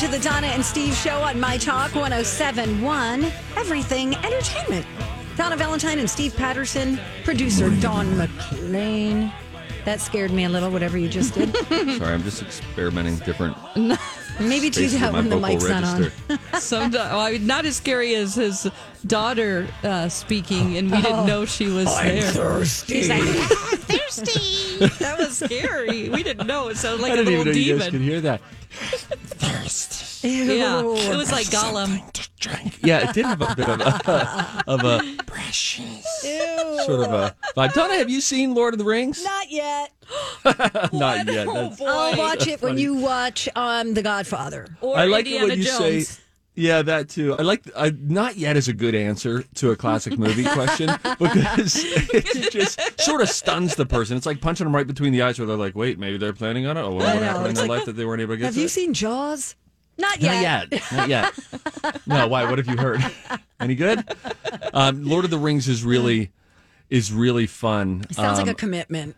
To the Donna and Steve show on My Talk 1071, Everything Entertainment. Donna Valentine and Steve Patterson, producer Dawn McLean. That scared me a little, whatever you just did. Sorry, I'm just experimenting different. Maybe do spaces that of when the vocal mic's not on. register. Some, well, not as scary as his daughter uh, speaking, and we Oh. didn't know she was there. He's like, "Ah, thirsty. That was scary. We didn't know. It sounded like I a didn't little even know you guys could hear that. Yeah, Ew. it was like Gollum. Yeah, it did have a bit of a, of a sort of a vibe. Donna, have you seen Lord of the Rings? Not yet. Not yet. That's- I'll watch it when you watch um, The Godfather. Or I like it when you Jones. say. Yeah, that too. I like. I, not yet is a good answer to a classic movie question because it just sort of stuns the person. It's like punching them right between the eyes, where they're like, "Wait, maybe they're planning on it. Oh, what I know, happened in their like, life that they weren't able to get?" Have to you it? seen Jaws? Not Not yet. yet. Not yet. No, why? What have you heard? Any good? Um, Lord of the Rings is really is really fun. It sounds like Um, a commitment.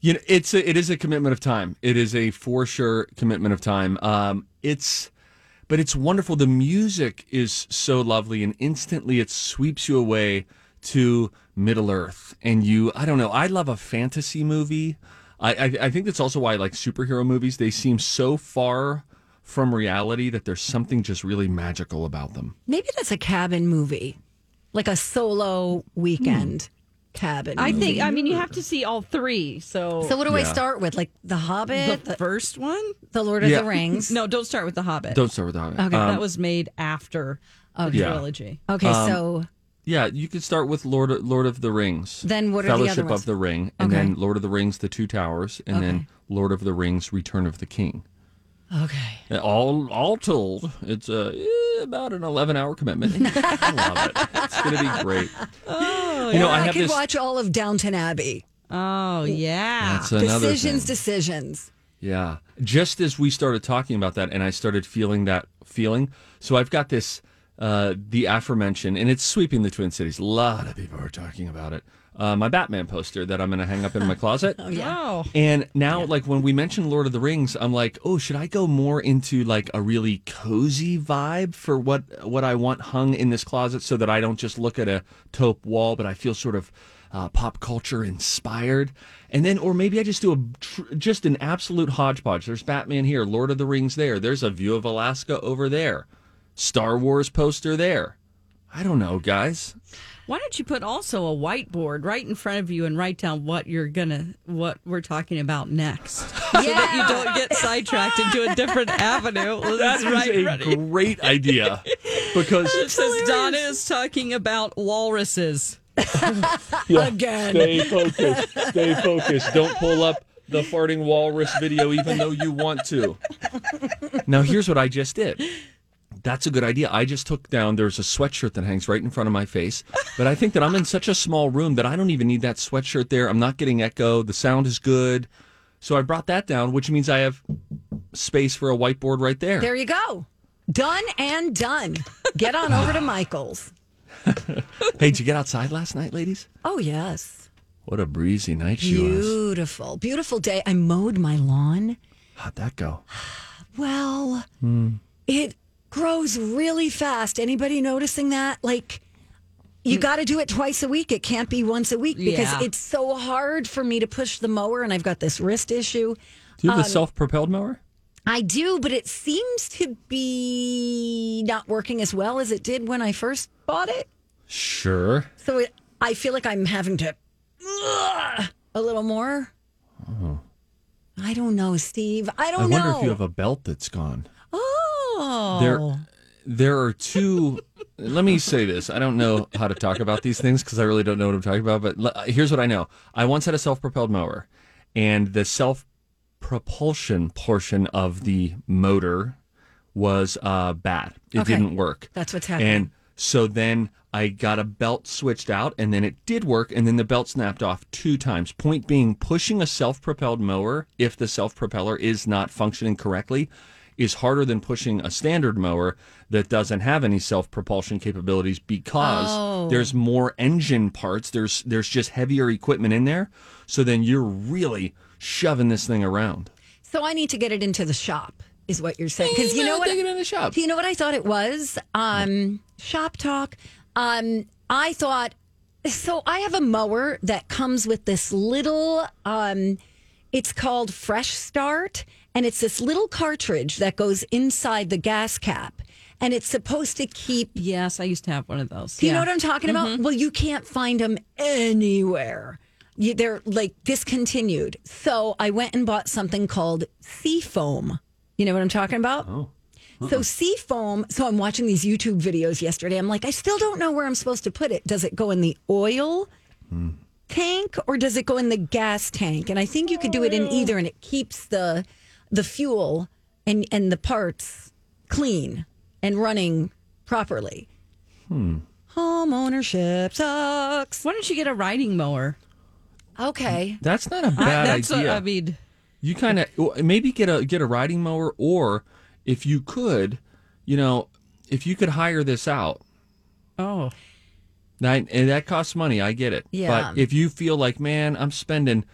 you know, it's a, it is a commitment of time. It is a for sure commitment of time. Um, it's but it's wonderful. The music is so lovely, and instantly it sweeps you away to Middle Earth. And you, I don't know. I love a fantasy movie. I I, I think that's also why I like superhero movies. They seem so far from reality that there's something just really magical about them. Maybe that's a cabin movie, like a solo weekend hmm. Cabin. I movie. think. I mean, you have to see all three. So, So what do I Yeah. start with? Like The Hobbit, the the, first one. the Lord of Yeah. the Rings. No, don't start with the Hobbit. Don't start with that. Okay. Um, that was made after the Yeah. trilogy. Okay, Um, so Yeah, you could start with Lord of, Lord of the Rings. Then what are the Fellowship other ones? of the Ring, and Okay. then Lord of the Rings: The Two Towers, and then Lord of the Rings: Return of the King. Okay. All all told, it's uh, eh, about an eleven hour commitment. I love it. It's going to be great. Oh, you know, I I, have could this. watch all of Downton Abbey. Oh yeah. That's another decisions, thing. decisions. Yeah. Just as we started talking about that, and I started feeling that feeling. So I've got this, uh, the aforementioned, and it's sweeping the Twin Cities. A lot of people are talking about it. Uh, my Batman poster that I'm going to hang up in my closet. Oh. wow! And now, like when we mentioned Lord of the Rings, I'm like, oh, should I go more into like a really cozy vibe for what what I want hung in this closet, so that I don't just look at a taupe wall, but I feel sort of uh, pop culture inspired. And then, or maybe I just do a tr- just an absolute hodgepodge. There's Batman here, Lord of the Rings there. There's a view of Alaska over there, Star Wars poster there. I don't know, guys. Why don't you put also a whiteboard right in front of you and write down what you're gonna what we're talking about next, so that you don't get sidetracked into a different avenue. That is right, a ready. great idea because It says Donna is talking about walruses. Again. Stay focused. Stay focused. Don't pull up the farting walrus video, even though you want to. Now, here's what I just did. That's a good idea. I just took down, there's a sweatshirt that hangs right in front of my face. But I think that I'm in such a small room that I don't even need that sweatshirt there. I'm not getting echo. The sound is good. So I brought that down, which means I have space for a whiteboard right there. There you go. Done and done. Get on over to Michael's. Hey, did you get outside last night, ladies? Oh, yes. What a breezy night she was. Beautiful. Beautiful day. I mowed my lawn. How'd that go? Well, hmm. it grows really fast. Anybody noticing that? Like, you got to do it twice a week. It can't be once a week because Yeah. it's so hard for me to push the mower, and I've got this wrist issue. Do you Um, have a self-propelled mower? I do, but it seems to be not working as well as it did when I first bought it. Sure. So it, I feel like I'm having to ugh, a little more. I don't know, Steve. I I don't know. I wonder if you have a belt that's gone. oh, There, there are two. let me say this. I don't know how to talk about these things because I really don't know what I'm talking about. But le- here's what I know. I once had a self-propelled mower, and the self-propulsion portion of the motor was uh, bad. It Okay. didn't work. That's what's happening. And so then I got a belt switched out, and then it did work, and then the belt snapped off two times. Point being, pushing a self-propelled mower, if the self-propeller is not functioning correctly, is harder than pushing a standard mower that doesn't have any self-propulsion capabilities because Oh. there's more engine parts. There's there's just heavier equipment in there. So then you're really shoving this thing around. so I need to get it into the shop, is what you're saying? Because you know what? In the shop. You know what I thought it was? Um, shop talk. Um, I thought so. I have a mower that comes with this little. Um, it's called Fresh Start, and it's this little cartridge that goes inside the gas cap, and it's supposed to keep. Yes, I used to have one of those. Do you know what I'm talking about? Mm-hmm. Well, you can't find them anywhere. You, they're like discontinued. So I went and bought something called Seafoam. You know what I'm talking about? Oh. Uh-uh. So seafoam. So I'm watching these YouTube videos yesterday. I'm like, I still don't know where I'm supposed to put it. Does it go in the oil hmm. tank or does it go in the gas tank? And I think you could do it in oh. either, and it keeps the the fuel and and the parts clean and running properly. Hmm. Home ownership sucks. Why don't you get a riding mower? Okay. That's not a bad That's what- idea. I mean, You kind of maybe get a get a riding mower, or if you could, you know, if you could hire this out, oh, that and that costs money. I get it. Yeah. But if you feel like, man, I'm spending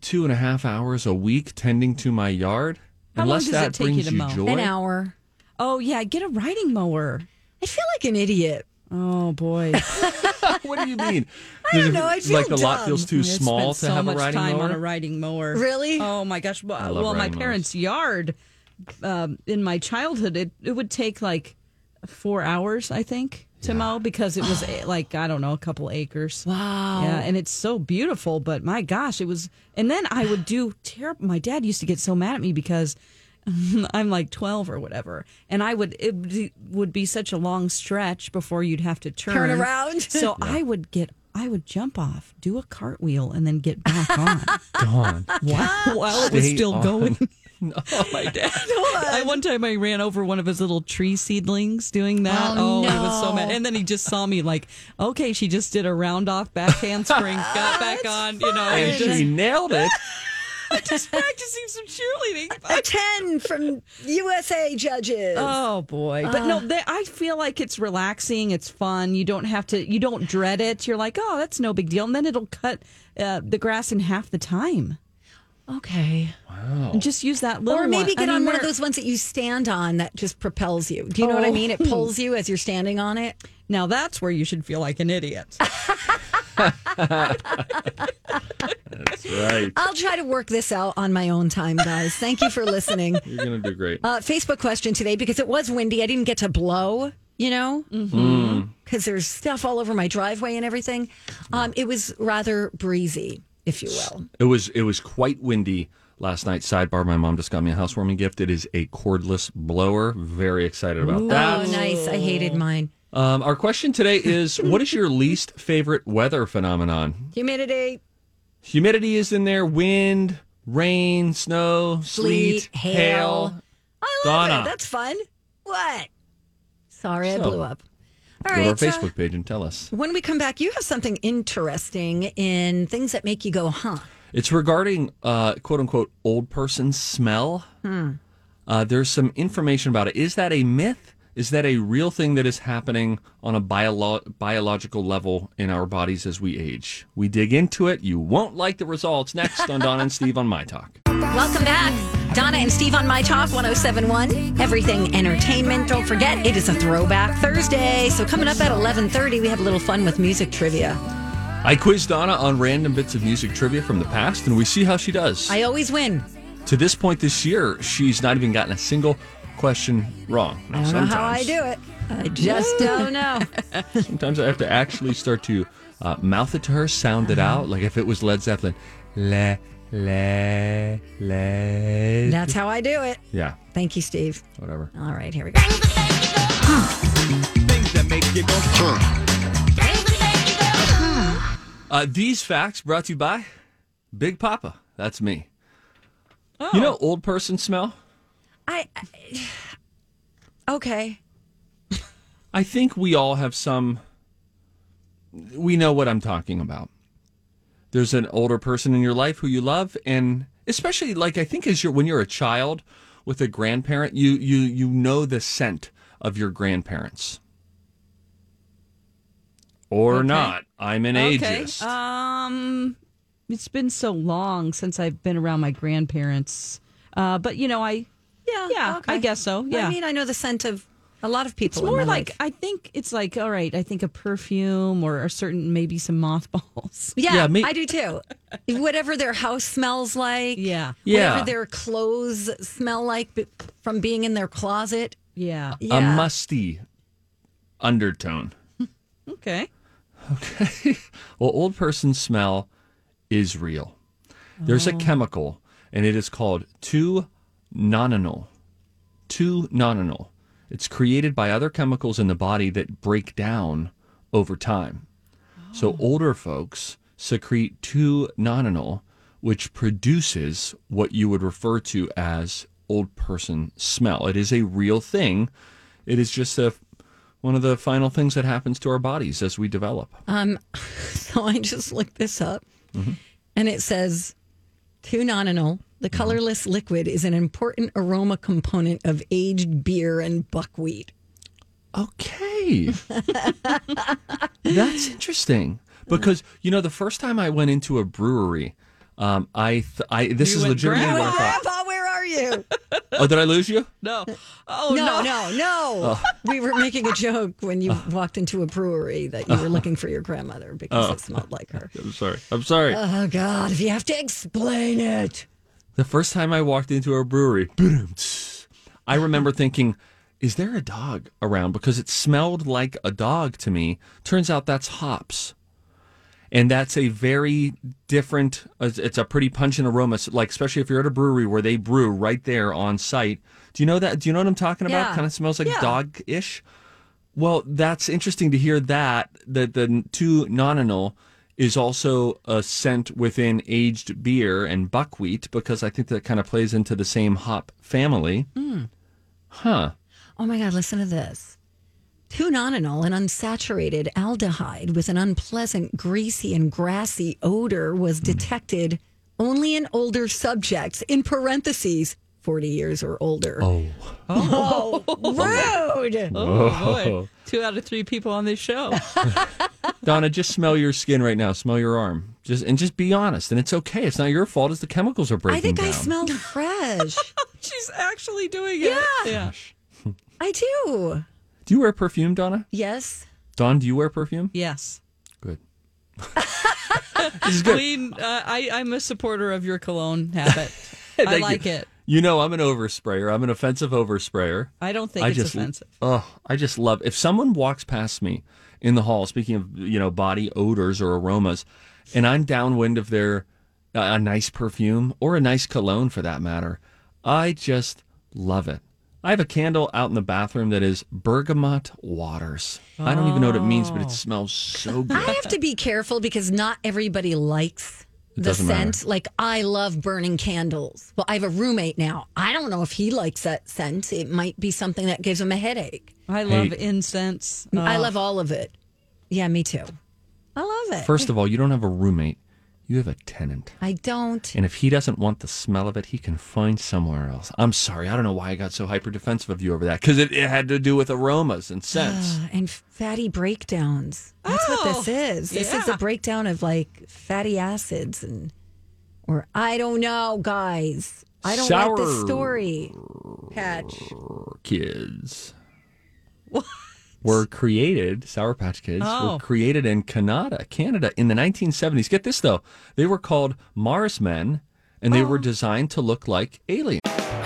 two and a half hours a week tending to my yard, How long unless does that it take you brings to you, mow? joy. An hour. oh yeah, get a riding mower. I feel like an idiot. Oh boy, what do you mean? I don't know, I feel like the lot dumb. feels too I small spent to so have much a riding time mower. on a riding mower. Really? Oh my gosh! Well, love well my riding parents' yard um, in my childhood, it it would take like four hours, I think, to mow because it was eh, like I don't know, a couple acres. Wow. Yeah, and it's so beautiful, but my gosh, it was. And then I would do terrible. My dad used to get so mad at me because I'm like 12 or whatever, and I would it would- be such a long stretch before you'd have to turn, Turn around. So I would get. I would jump off, do a cartwheel, and then get back on Dawn. while, while it was still on. going. oh my dad. I one time I ran over one of his little tree seedlings doing that. Oh, he was so mad. And then he just saw me like, okay, she just did a round off back handspring, got back on, you know, And and just, she nailed it. I'm just practicing some cheerleading. A 10 from USA judges. Oh boy! But no, they, I feel like it's relaxing. It's fun. You don't have to. You don't dread it. You're like, oh, that's no big deal. And then it'll cut uh, the grass in half the time. Okay. And just use that little. Or maybe one. get I on one of those ones that you stand on that just propels you. Do you know what I Oh. mean? It pulls you as you're standing on it. Now that's where you should feel like an idiot. That's right. I'll try to work this out on my own time, guys. Thank you for listening. You're gonna do great. Uh, Facebook question today because it was windy. I didn't get to blow, you know, because there's stuff all over my driveway and everything. Um, it was rather breezy, if you will. It was it was quite windy last night. Sidebar: My mom just got me a housewarming gift. It is a cordless blower. Very excited about that. Oh, nice. I hated mine. Um, our question today is: What is your least favorite weather phenomenon? Humidity, Humidity is in there. Wind, rain, snow, sleet, sleet, hail. I love Donna. it. That's fun. What? Sorry, I blew up. All Go to right. our uh, Facebook page and tell us. when we come back, you have something interesting in things that make you go, huh? It's regarding uh, quote unquote old person smell. Uh, there's some information about it. Is that a myth? Is that a real thing that is happening on a biolo- biological level in our bodies as we age? We dig into it. You won't like the results. Next on Don and Steve on My Talk. Welcome back. Donna and Steve on My Talk 1071. Everything Entertainment. Don't forget, it is a throwback Thursday. So coming up at 1130, we have a little fun with music trivia. I quiz Donna on random bits of music trivia from the past, and we see how she does. I always win. to this point this year, she's not even gotten a single question wrong. Now, I don't know how I do it. I just don't know. Sometimes I have to actually start to uh, mouth it to her, sound it out, like if it was Led Zeppelin. Le, le, le. That's how I do it. Yeah, Thank you, Steve. whatever. All right, here we go. Uh, these facts brought to you by Big Papa. That's me. Oh. You know, old person smell. I, I okay. I think we all have some. We know what I'm talking about. There's an older person in your life who you love, and especially like I think as you're when you're a child with a grandparent, you you you know the scent of your grandparents. Or Okay. not. I'm an Okay. ageist. Um, it's been so long since I've been around my grandparents. Uh, but you know, I Yeah, Yeah, okay. I guess so, yeah. I mean, I know the scent of a lot of people. it's in more my like life. I think it's like all right. I think a perfume or a certain maybe some mothballs. Yeah, Yeah, me- I do too. Whatever their house smells like. Yeah. Yeah. Whatever their clothes smell like from being in their closet. Yeah. a musty undertone. Okay. Okay. well, old person smell is real. There's a oh. chemical, and it is called 2-nonenal. 2-nonenal. It's created by other chemicals in the body that break down over time. So older folks secrete 2-nonenal, which produces what you would refer to as old person smell. It is a real thing. It is just a one of the final things that happens to our bodies as we develop. Um, So I just looked this up and it says 2 nonenal, the colorless liquid, is an important aroma component of aged beer and buckwheat. Okay. That's interesting. Because, you know, the first time I went into a brewery, um, I, th- I this You is went legitimately what I thought. Grandpa, where are you? Oh, did I lose you? No. Oh no, no. no, no. Oh. We were making a joke when you oh. walked into a brewery that you were oh. looking for your grandmother because it smelled like her. I'm sorry. I'm sorry. Oh, God, if you have to explain it. the first time I walked into a brewery, I remember thinking, is there a dog around? Because it smelled like a dog to me. Turns out that's hops. And that's a very different, it's it's a pretty pungent aroma. So, Like, especially if you're at a brewery where they brew right there on site. Do you know that? Do you know what I'm talking about? Yeah. Kind of smells like Yeah. dog ish. Well, that's interesting to hear that, that the two nonenal is also a scent within aged beer and buckwheat because I think that kind of plays into the same hop family. Mm. Huh. Oh my God, listen to this. 2-nonenal, an unsaturated aldehyde with an unpleasant, greasy, and grassy odor, was hmm. detected only in older subjects, in parentheses, 40 years or older. Oh. Oh, rude. Oh boy. Two out of three people on this show. Donna, just smell your skin right now. Smell your arm. Just and just be honest. And it's okay. It's not your fault. It's the chemicals are breaking I think down. I smelled fresh. She's actually doing it. Yeah. I do. Do you wear perfume, Donna? Yes. Dawn, do you wear perfume? Yes. Good. this is good. Clean. Uh, I, I'm a supporter of your cologne habit. I like you. it. You know I'm an oversprayer. I'm an offensive oversprayer. I don't think I it's just, offensive. Oh, I just love if someone walks past me in the hall. Speaking of you know body odors or aromas, and I'm downwind of their uh, a nice perfume or a nice cologne for that matter. I just love it. I have a candle out in the bathroom that is bergamot waters. I don't even know what it means, but it oh. smells so good. I have to be careful because not everybody likes the doesn't matter. scent. Like I love burning candles. Well, I have a roommate now. I don't know if he likes that scent. It might be something that gives him a headache. I love Hey. incense. I Oh. love all of it. Yeah, me too. I love it. First of all, you don't have a roommate; you have a tenant. I don't. And if he doesn't want the smell of it, he can find somewhere else. I'm sorry. I don't know why I got so hyper defensive of you over that because it, it had to do with aromas and scents. Uh, and fatty breakdowns. That's what Oh, this is. This is a breakdown of like fatty acids and, or I don't know, guys. I don't like this Sour. story. Patch. Kids were created, Sour Patch Kids Oh. were created in Canada, Canada in the 1970s. Get this though. They were called Mars Men and they oh. were designed to look like aliens.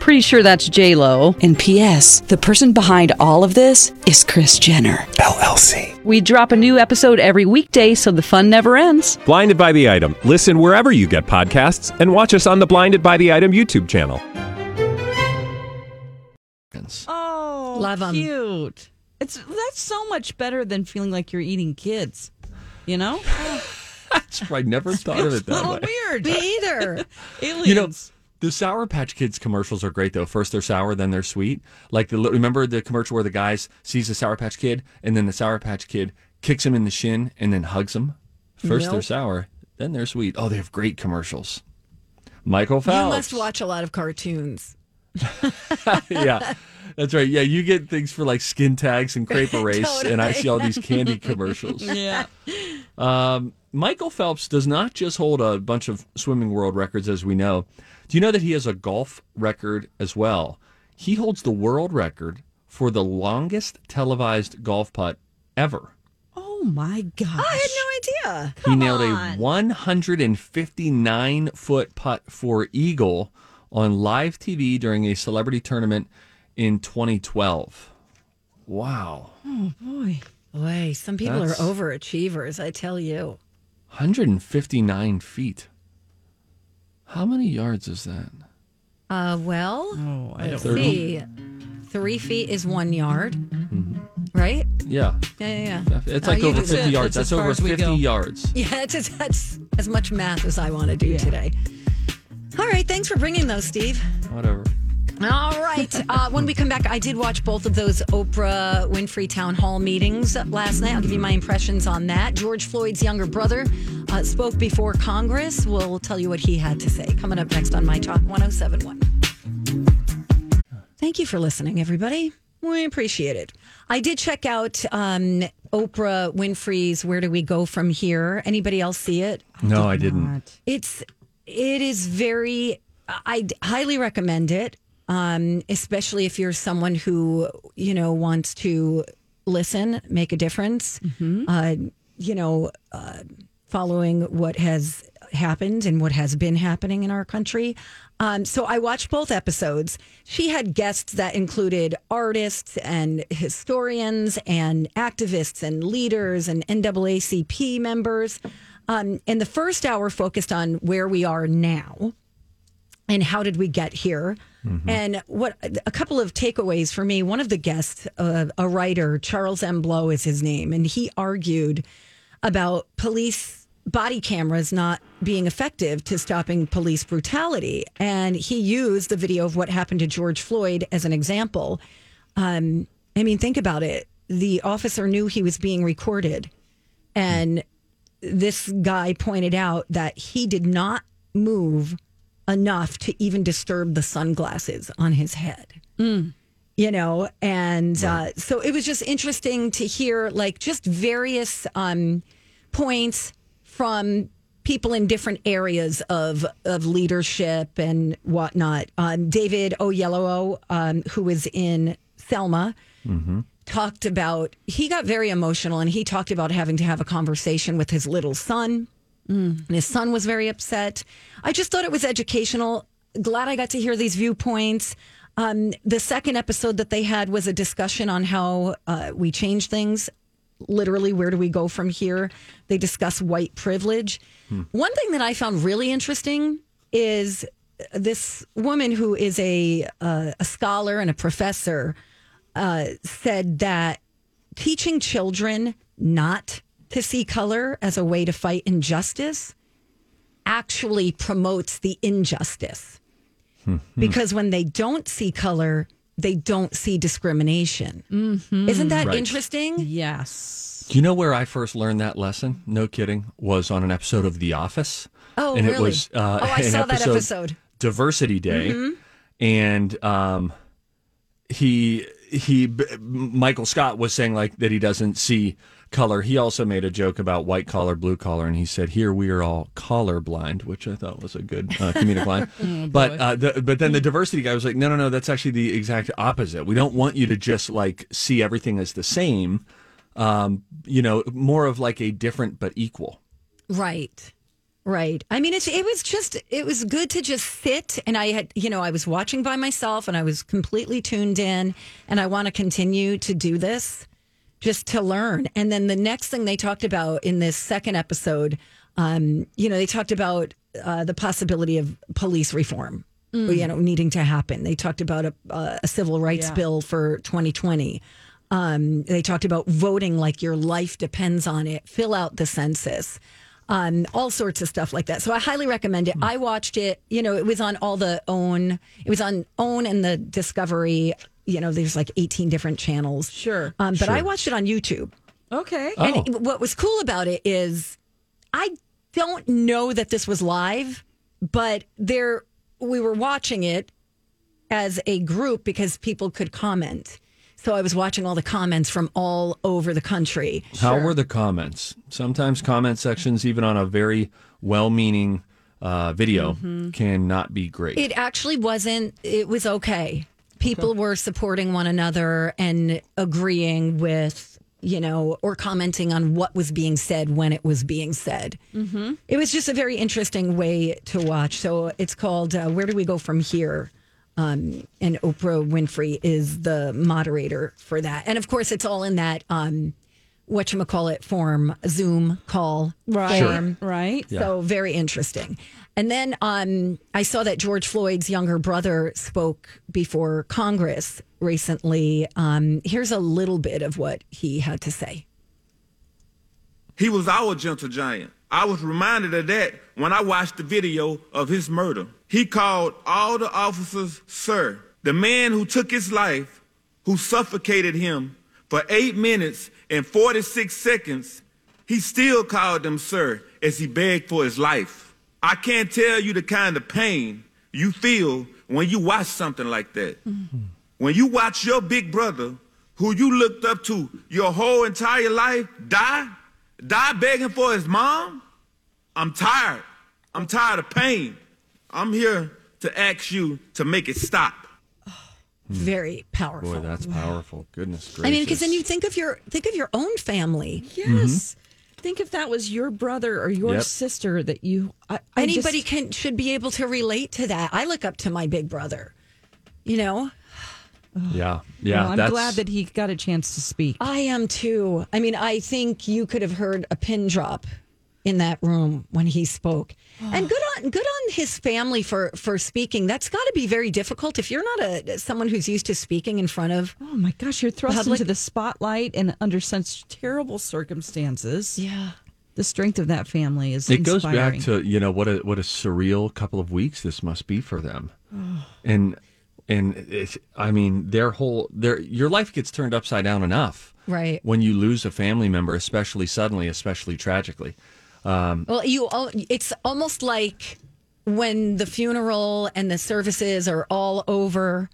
Pretty sure that's J Lo. And P.S. The person behind all of this is Kris Jenner LLC. We drop a new episode every weekday, so the fun never ends. Blinded by the item. Listen wherever you get podcasts, and watch us on the Blinded by the Item YouTube channel. Oh, Love 'em. cute. It's that's so much better than feeling like you're eating kids. You know, I never thought of it's it a that little way. weird. Me either. Aliens. You know, the Sour Patch Kids commercials are great though. First they're sour, then they're sweet. Like the remember the commercial where the guys sees the Sour Patch Kid and then the Sour Patch Kid kicks him in the shin and then hugs him. First they're sour, then they're sweet. Oh, they have great commercials. Michael Phelps. You must watch a lot of cartoons. yeah, that's right. Yeah, you get things for like skin tags and crepe erase, and I see all these candy commercials. yeah. Um, Michael Phelps does not just hold a bunch of swimming world records, as we know. Do you know that he has a golf record as well? He holds the world record for the longest televised golf putt ever. Oh my gosh. I had no idea. he nailed a 159 foot putt for Eagle on live TV during a celebrity tournament in 2012. Wow. Oh boy. Boy, some people That's- are overachievers, I tell you. 159 feet. How many yards is that? Uh, well, Oh, I don't. Thirty. see. Three feet is one yard, right? Yeah. Yeah, yeah, yeah. It's Uh, like you over 50 it. yards. That's That's over 50 go. yards. Yeah, it's, that's as much math as I want to do today. All right, thanks for bringing those, Steve. Whatever. All right. Uh, when we come back, I did watch both of those Oprah Winfrey town hall meetings last night. I'll give you my impressions on that. George Floyd's younger brother uh, spoke before Congress. We'll tell you what he had to say. Coming up next on My Talk 1071. Thank you for listening, everybody. We appreciate it. I did check out um, Oprah Winfrey's Where Do We Go From Here? Anybody else see it? No, I didn't. It's it is very I highly recommend it. Um, especially if you're someone who, you know, wants to listen, make a difference. Uh, you know, uh, following what has happened and what has been happening in our country. Um, so I watched both episodes. She had guests that included artists and historians and activists and leaders and NAACP members. Um, and the first hour focused on where we are now and how did we get here? And what a couple of takeaways for me. One of the guests uh, a writer charles m. Blow is his name. And he argued about police body cameras not being effective to stopping police brutality. And he used the video of what happened to george floyd as an example. Um, i mean think about it. The officer knew he was being recorded. And this guy pointed out that he did not move enough to even disturb the sunglasses on his head. You know, and uh, so it was just interesting to hear like just various um, points from people in different areas of of leadership and whatnot. Um, David Oyelowo, um, who was in Selma, talked about he got very emotional and he talked about having to have a conversation with his little son. And his son was very upset i just thought it was educational. Glad i got to hear these viewpoints. Um, the second episode that they had was a discussion on how uh, we change things. Literally where do we go from here? They discuss white privilege. One thing that i found really interesting is this woman who is a uh, a scholar and a professor uh, said that teaching children not to see color as a way to fight injustice actually promotes the injustice. because when they don't see color, they don't see discrimination. Isn't that Right. interesting? Yes. Do you know where I first learned that lesson? No kidding. Was on an episode of The Office. Oh, and it really? was uh, Oh, I an saw that episode. Mm-hmm. Diversity Day, and um, he he Michael Scott was saying like that he doesn't see color. He also made a joke about white collar, blue collar, and he said, "Here we are all collar blind," which I thought was a good uh, comedic line. Oh, but uh, the, but then the diversity guy was like, "No, no, no, that's actually the exact opposite. We don't want you to just like see everything as the same." Um, you know, more of like a different but equal. Right. Right. I mean, it's, it was just, it was good to just sit. And I had, you know, I was watching by myself and I was completely tuned in. And I want to continue to do this just to learn. And then the next thing they talked about in this second episode, um, you know, they talked about uh, the possibility of police reform, you know, needing to happen. They talked about a, a civil rights Yeah. bill for 2020. Um, they talked about voting like your life depends on it. Fill out the census. Um, all sorts of stuff like that. So I highly recommend it. I watched it. You know, it was on all the own. It was on own and the Discovery. You know, there's like 18 different channels. Sure. Um, but I watched it on YouTube. Okay. Oh. And it- what was cool about it is I don't know that this was live, but there we were watching it as a group because people could comment. So I was watching all the comments from all over the country. How were the comments? Sometimes comment sections, even on a very well-meaning uh, video, cannot be great. It actually wasn't, it was okay. People were supporting one another and agreeing with, you know, or commenting on what was being said when it was being said. Mm-hmm. It was just a very interesting way to watch. So it's called uh, Where Do We Go From Here? Um, and Oprah Winfrey is the moderator for that. And of course, it's all in that, um, it form, Zoom call Right. form. Right. So very interesting. And then um, I saw that George Floyd's younger brother spoke before Congress recently. Um, here's a little bit of what he had to say. He was our gentle giant. I was reminded of that when I watched the video of his murder. He called all the officers sir. The man who took his life, who suffocated him for eight minutes and 46 seconds, he still called them sir as he begged for his life. I can't tell you the kind of pain you feel when you watch something like that. Mm-hmm. When you watch your big brother, who you looked up to your whole entire life, die, die begging for his mom, I'm tired. I'm tired of pain. I'm here to ask you to make it stop. Very powerful. Boy, that's powerful. Goodness gracious. I mean, because then you think of your think of your own family. Yes. Mm-hmm. Think if that was your brother or your Yep. sister that you. I, I Anybody just- can should be able to relate to that. I look up to my big brother. You know, Yeah, yeah. Well, I'm that's, glad that he got a chance to speak. I am too. I mean, I think you could have heard a pin drop in that room when he spoke. And good on good on his family for for speaking. That's got to be very difficult if you're not a someone who's used to speaking in front of. Oh my gosh, you're thrust Public- into the spotlight and under such terrible circumstances. Yeah. The strength of that family is It goes back to you know what a what a surreal couple of weeks this must be for them, and and it's, I mean their whole their your life gets turned upside down enough, Right. When you lose a family member, especially suddenly, especially tragically. Well, you it's almost like when the funeral and the services are all over,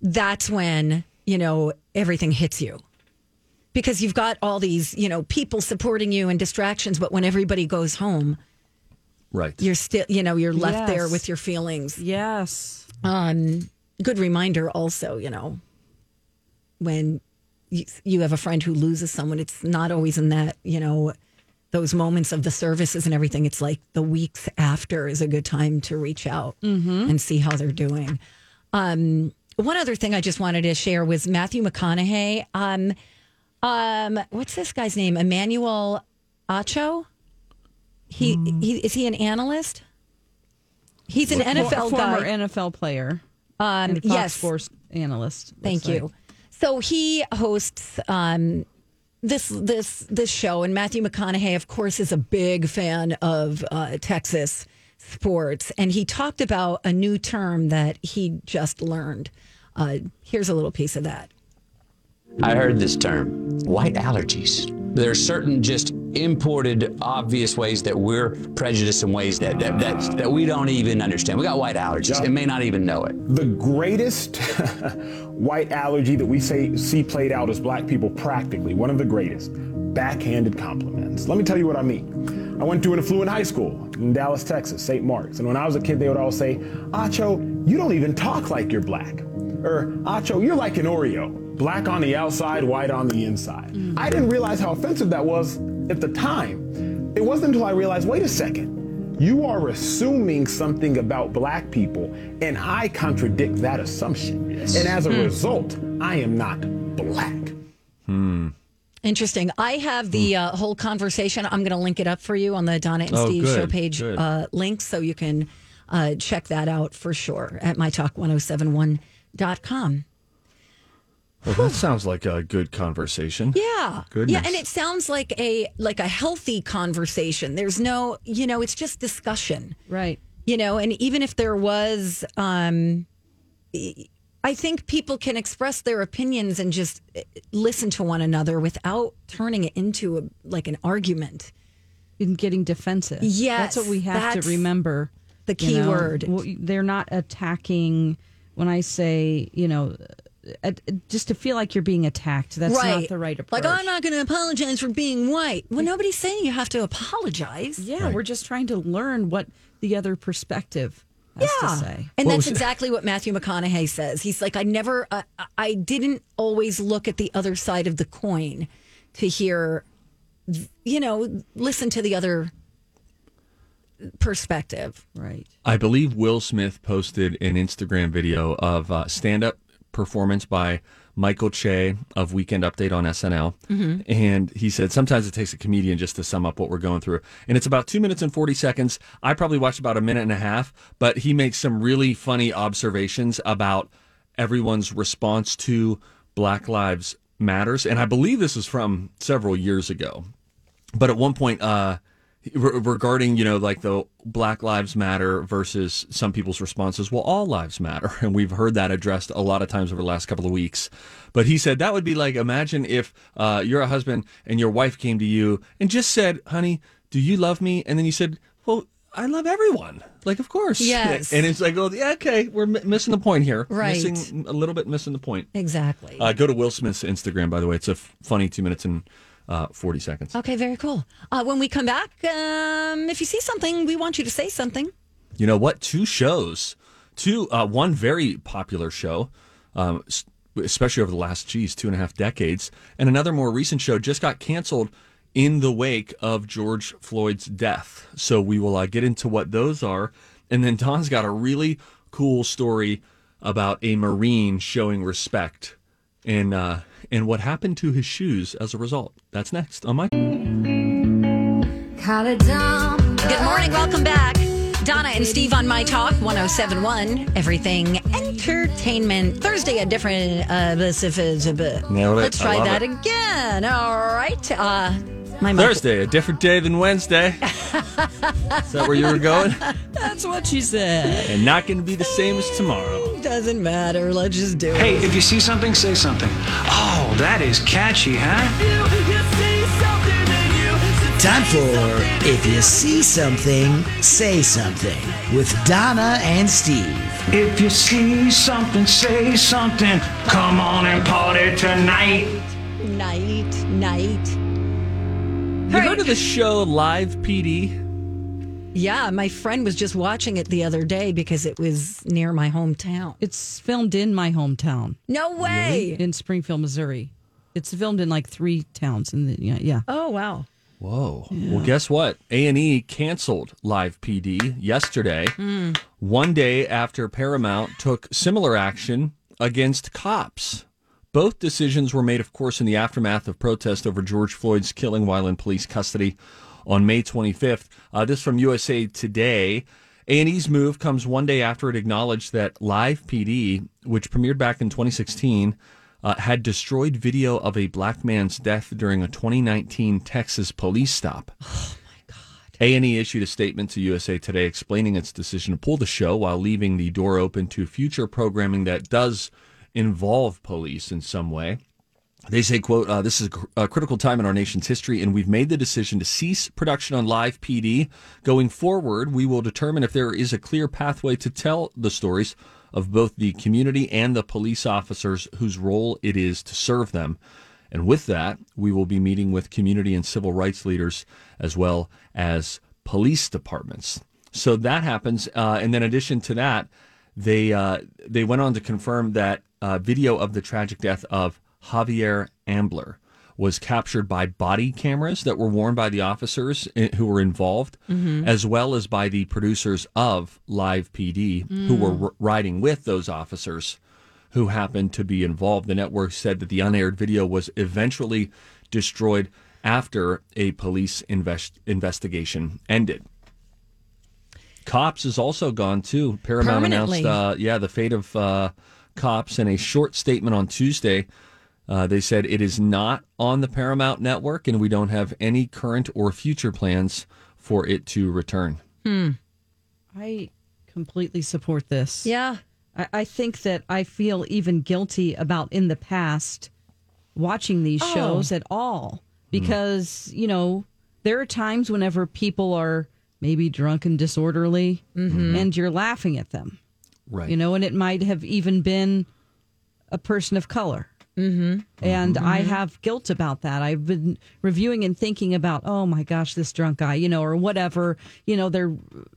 that's when, you know, everything hits you. Because you've got all these, you know, people supporting you and distractions, but when everybody goes home, Right. you're still, you know, you're left there with your feelings. yes. Um, good reminder also, you know, when you, you have a friend who loses someone, it's not always in that, you know, those moments of the services and everything. It's like the weeks after is a good time to reach out and see how they're doing. Um, one other thing I just wanted to share was Matthew McConaughey. Um, um, what's this guy's name? Emmanuel Acho. He, he is he an analyst? He's an NFL For- guy. former NFL player. Um, and Fox yes. Sports analyst. Thank you. like. So he hosts um, this this this show, and Matthew McConaughey, of course, is a big fan of uh, Texas sports, and he talked about a new term that he just learned. Uh, here's a little piece of that. I heard this term, white allergies. There are certain just imported, obvious ways that we're prejudiced in ways that that, that, that we don't even understand. We got white allergies and may not even know it. The greatest white allergy that we say, see played out as black people practically, one of the greatest, backhanded compliments. Let me tell you what I mean. I went to an affluent high school in Dallas, Texas, St. Mark's. And when I was a kid, they would all say, Acho, you don't even talk like you're black. Or, Acho, you're like an Oreo black on the outside, white on the inside. Mm-hmm. I didn't realize how offensive that was at the time. It wasn't until I realized wait a second, you are assuming something about black people, and I contradict that assumption. Yes. And as a mm. result, I am not black. Hmm. Interesting. I have the uh, whole conversation. I'm going to link it up for you on the Donna and oh, Steve good, show page uh, link so you can uh, check that out for sure at mytalk1071.com. Well, that sounds like a good conversation. Yeah. Goodness. Yeah, and it sounds like a like a healthy conversation. There's no, you know, it's just discussion. Right. You know, and even if there was um I think people can express their opinions and just eh, listen to one another without turning it into a like an argument and getting defensive. Yes. That's what we have to remember. The key you know? word. They're not attacking when I say, you know, uh, just to feel like you're being attacked. That's right. not the right approach. Like, I'm not going to apologize for being white. Well, nobody's saying you have to apologize. Yeah, right. we're just trying to learn what the other perspective has yeah. to say. And what that's exactly what Matthew McConaughey says. He's like, I never, uh, I didn't always look at the other side of the coin to hear, you know, listen to the other perspective. Right. I believe Will Smith posted an Instagram video of uh, stand up performance by Michael Che of Weekend Update on SNL. Mm-hmm. And he said, sometimes it takes a comedian just to sum up what we're going through. And it's about two minutes and 40 seconds. I probably watched about a minute and a half, but he makes some really funny observations about everyone's response to Black Lives Matters. And I believe this is from several years ago. But at one point, uh, regarding you know like the black lives matter versus some people's responses well all lives matter and we've heard that addressed a lot of times over the last couple of weeks but he said that would be like imagine if uh, you're a husband and your wife came to you and just said honey do you love me and then you said well I love everyone. Like, of course. Yes. And it's like, oh, yeah, okay, we're m- missing the point here. Right. Missing, a little bit missing the point. Exactly. Uh, go to Will Smith's Instagram, by the way. It's a f- funny two minutes and uh, 40 seconds. Okay, very cool. Uh, when we come back, um, if you see something, we want you to say something. You know what? Two shows, two, uh, one very popular show, um, especially over the last, geez, two and a half decades, and another more recent show just got canceled in the wake of George Floyd's death. So we will uh, get into what those are. And then Don's got a really cool story about a Marine showing respect and uh, and what happened to his shoes as a result. That's next on my. Good morning, welcome back. Donna and Steve on My Talk 1071, Everything Entertainment. Thursday, a different. Uh, Nailed it. Let's try that it. again. All right. Uh, my Thursday, a different day than Wednesday. Is that where you were going? That's what she said. And not going to be the same as tomorrow. Doesn't matter. Let's just do it. Hey, if you see something, say something. Oh, that is catchy, huh? Time for If You See Something, Say Something with Donna and Steve. If you see something, say something. Come on and party tonight. Night, night. You right. heard of the show Live PD? Yeah, my friend was just watching it the other day because it was near my hometown. It's filmed in my hometown. No way. Really? In Springfield, Missouri. It's filmed in like three towns in the yeah. yeah. Oh wow. Whoa. Yeah. Well, guess what? A&E canceled Live PD yesterday. Mm. One day after Paramount took similar action against cops. Both decisions were made, of course, in the aftermath of protest over George Floyd's killing while in police custody on May 25th. Uh, this from USA Today. A&E's move comes one day after it acknowledged that Live PD, which premiered back in 2016, uh, had destroyed video of a black man's death during a 2019 Texas police stop. Oh my God! A&E issued a statement to USA Today explaining its decision to pull the show while leaving the door open to future programming that does involve police in some way. They say, quote, uh, this is a cr- a critical time in our nation's history, and we've made the decision to cease production on live PD. Going forward, we will determine if there is a clear pathway to tell the stories of both the community and the police officers whose role it is to serve them. And with that, we will be meeting with community and civil rights leaders as well as police departments. So that happens. Uh, and then, in addition to that, they uh, they went on to confirm that uh, video of the tragic death of Javier Ambler was captured by body cameras that were worn by the officers who were involved, Mhm. as well as by the producers of Live PD who were Mm. r- riding with those officers who happened to be involved. The network said that the unaired video was eventually destroyed after a police invest- investigation ended. Cops is also gone too. Paramount announced, uh, yeah, the fate of uh, Cops in a short statement on Tuesday. Uh, they said it is not on the Paramount network, and we don't have any current or future plans for it to return. Hmm. I completely support this. Yeah. I, I think that I feel even guilty about in the past watching these Oh. shows at all because, you know, there are times whenever people are maybe drunk and disorderly Mhm. and you're laughing at them. Right. You know, and it might have even been a person of color. Mm-hmm. And I Mhm. have guilt about that. I've been reviewing and thinking about, oh my gosh, this drunk guy, you know, or whatever, you know, they're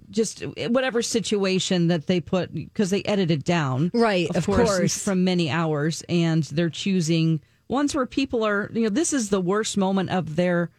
just whatever situation that they put because they edited down, Right, Of, of course, course. from many hours, and they're choosing ones where people are, you know, this is the worst moment of their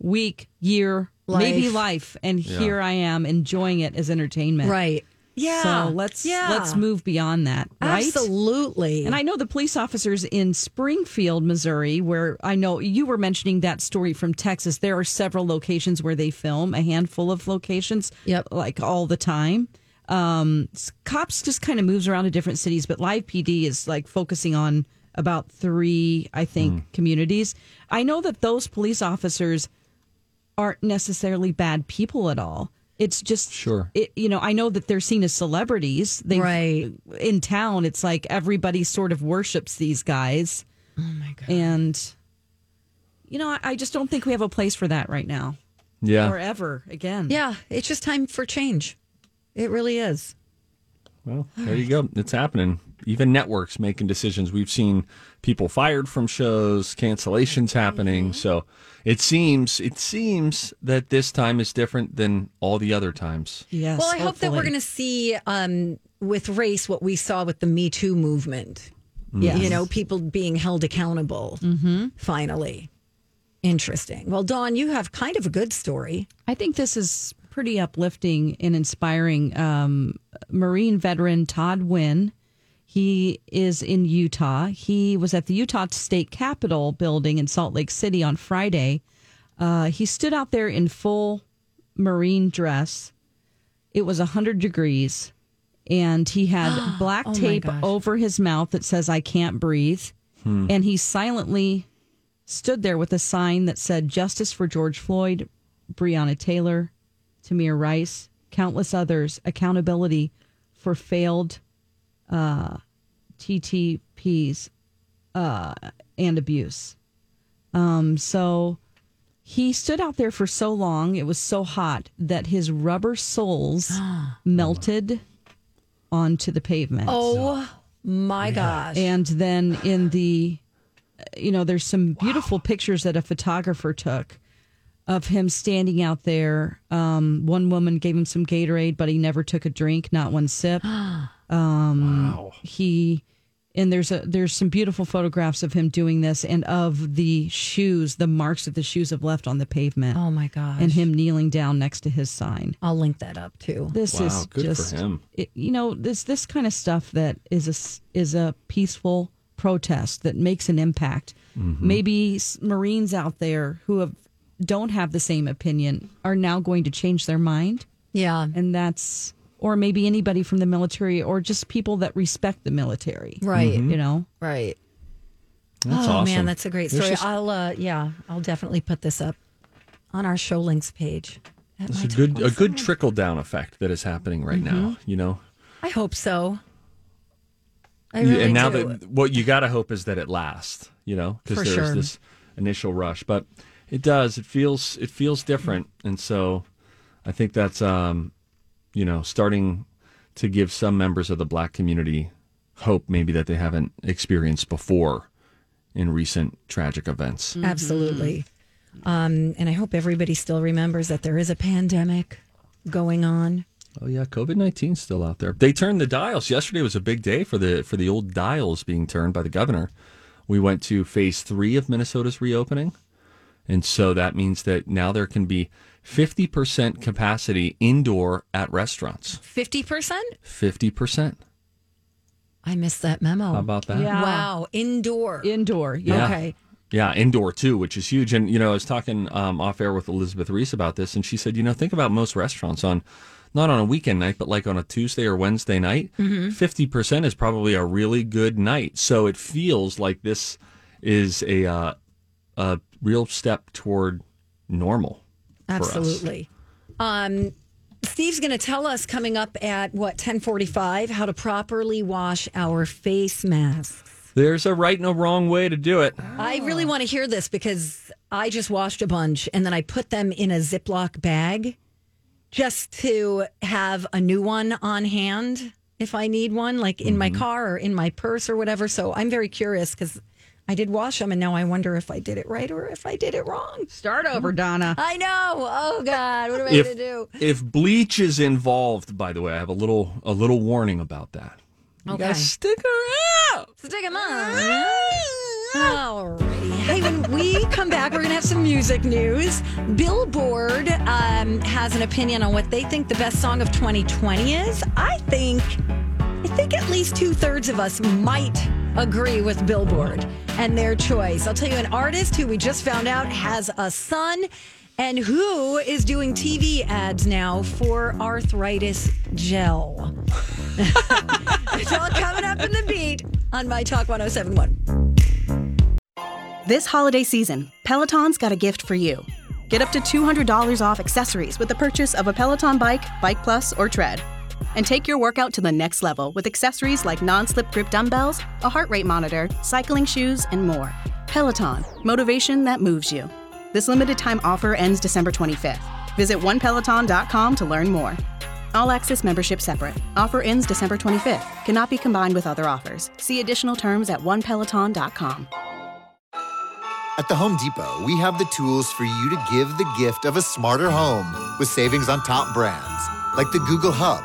week, year, maybe Life. life, and Yeah. here I am enjoying it as entertainment. Right. Yeah. So let's Yeah. let's move beyond that. Right? Absolutely. And I know the police officers in Springfield, Missouri, where I know you were mentioning that story from Texas. There are several locations where they film, a handful of locations, yep. like all the time. Um, cops just kind of moves around to different cities, but Live PD is like focusing on about three, I think, communities. I know that those police officers aren't necessarily bad people at all. It's just Sure. It, you know, I know that they're seen as celebrities. They Right. in town. It's like everybody sort of worships these guys. Oh my god! And you know, I, I just don't think we have a place for that right now. Yeah. or ever again. Yeah, it's just time for change. It really is. Well, there you go. It's happening. Even networks making decisions. We've seen people fired from shows, cancellations happening. So it seems it seems that this time is different than all the other times. Yes. well, I hope that we're going to see um, with race what we saw with the Me Too movement. Yes. You know, people being held accountable. Mm-hmm. Finally. Interesting. Well, Dawn, you have kind of a good story. I think this is pretty uplifting and inspiring. Um, Marine veteran Todd Winn, he is in Utah. He was at the Utah State Capitol building in Salt Lake City on Friday. Uh, he stood out there in full Marine dress. It was 100 degrees, and he had black Oh tape over his mouth that says, I can't breathe. Hmm. And he silently stood there with a sign that said justice for George Floyd, Breonna Taylor, Tamir Rice, countless others, accountability for failed uh, TTPs uh, and abuse. Um, so he stood out there for so long, it was so hot that his rubber soles melted onto the pavement. Oh my gosh. And then in the, you know, there's some beautiful pictures that a photographer took of him standing out there. Um, one woman gave him some Gatorade, but he never took a drink, not one sip. Um, wow. He and there's a there's some beautiful photographs of him doing this and of the shoes, the marks that the shoes have left on the pavement. Oh my gosh. And him kneeling down next to his sign. I'll link that up too. This Wow, is good for just him. It, you know this this kind of stuff that is a s- is a peaceful protest that makes an impact. Mm-hmm. Maybe Marines out there who have don't have the same opinion are now going to change their mind, Yeah. and that's or maybe anybody from the military or just people that respect the military, Right. You know, Right. That's oh awesome. man, that's a great story. just- I'll uh yeah, I'll definitely put this up on our show links page It's a good a good trickle down effect that is happening right now. You know, I hope so. I really and now do. that what you got to hope is that it lasts. You know, because there's sure. this initial rush, but it does. It feels it feels different, and so I think that's um, you know starting to give some members of the black community hope maybe that they haven't experienced before in recent tragic events. Absolutely. Um, and I hope everybody still remembers that there is a pandemic going on. Oh yeah, COVID nineteen still out there. They turned the dials. Yesterday was a big day for the for the old dials being turned by the governor. We went to phase three of Minnesota's reopening, and so that means that now there can be fifty percent capacity indoor at restaurants. 50%? Fifty percent. I missed that memo. How about that? Yeah. Wow. Indoor. Indoor. Yeah. Okay. Yeah, indoor too, which is huge. And you know, I was talking um, off air with Elizabeth Ries about this, and she said, you know, think about most restaurants on not on a weekend night, but like on a Tuesday or Wednesday night. Mm-hmm. 50 percent is probably a really good night. So it feels like this is a uh, a real step toward normal. Absolutely. Um, Steve's going to tell us coming up at what 10:45 how to properly wash our face masks. There's a right and a wrong way to do it. I really want to hear this because I just washed a bunch and then I put them in a Ziploc bag just to have a new one on hand if I need one, like in my car or in my purse or whatever. So I'm very curious because I did wash them and now I wonder if I did it right or if I did it wrong. Start over, Donna. I know. Oh God, what am I If going to do? if bleach is involved, by the way, I have a little a little warning about that. You Okay. gotta stick around. Stick 'em on. Alrighty. Hey, when we come back, we're going to have some music news. Billboard um, has an opinion on what they think the best song of 2020 is. I think, I think at least two thirds of us might agree with Billboard and their choice. I'll tell you, an artist who we just found out has a son and who is doing TV ads now for arthritis gel. it's all coming up in the beat on My Talk 1071. This holiday season, Peloton's got a gift for you. Get up to $200 off accessories with the purchase of a Peloton bike, Bike Plus, or Tread. And take your workout to the next level with accessories like non slip grip dumbbells, a heart rate monitor, cycling shoes, and more. Peloton, motivation that moves you. This limited time offer ends December 25th. Visit onepeloton.com to learn more. All access membership separate. Offer ends December 25th. Cannot be combined with other offers. See additional terms at onepeloton.com. At the Home Depot, we have the tools for you to give the gift of a smarter home with savings on top brands, like the Google Hub,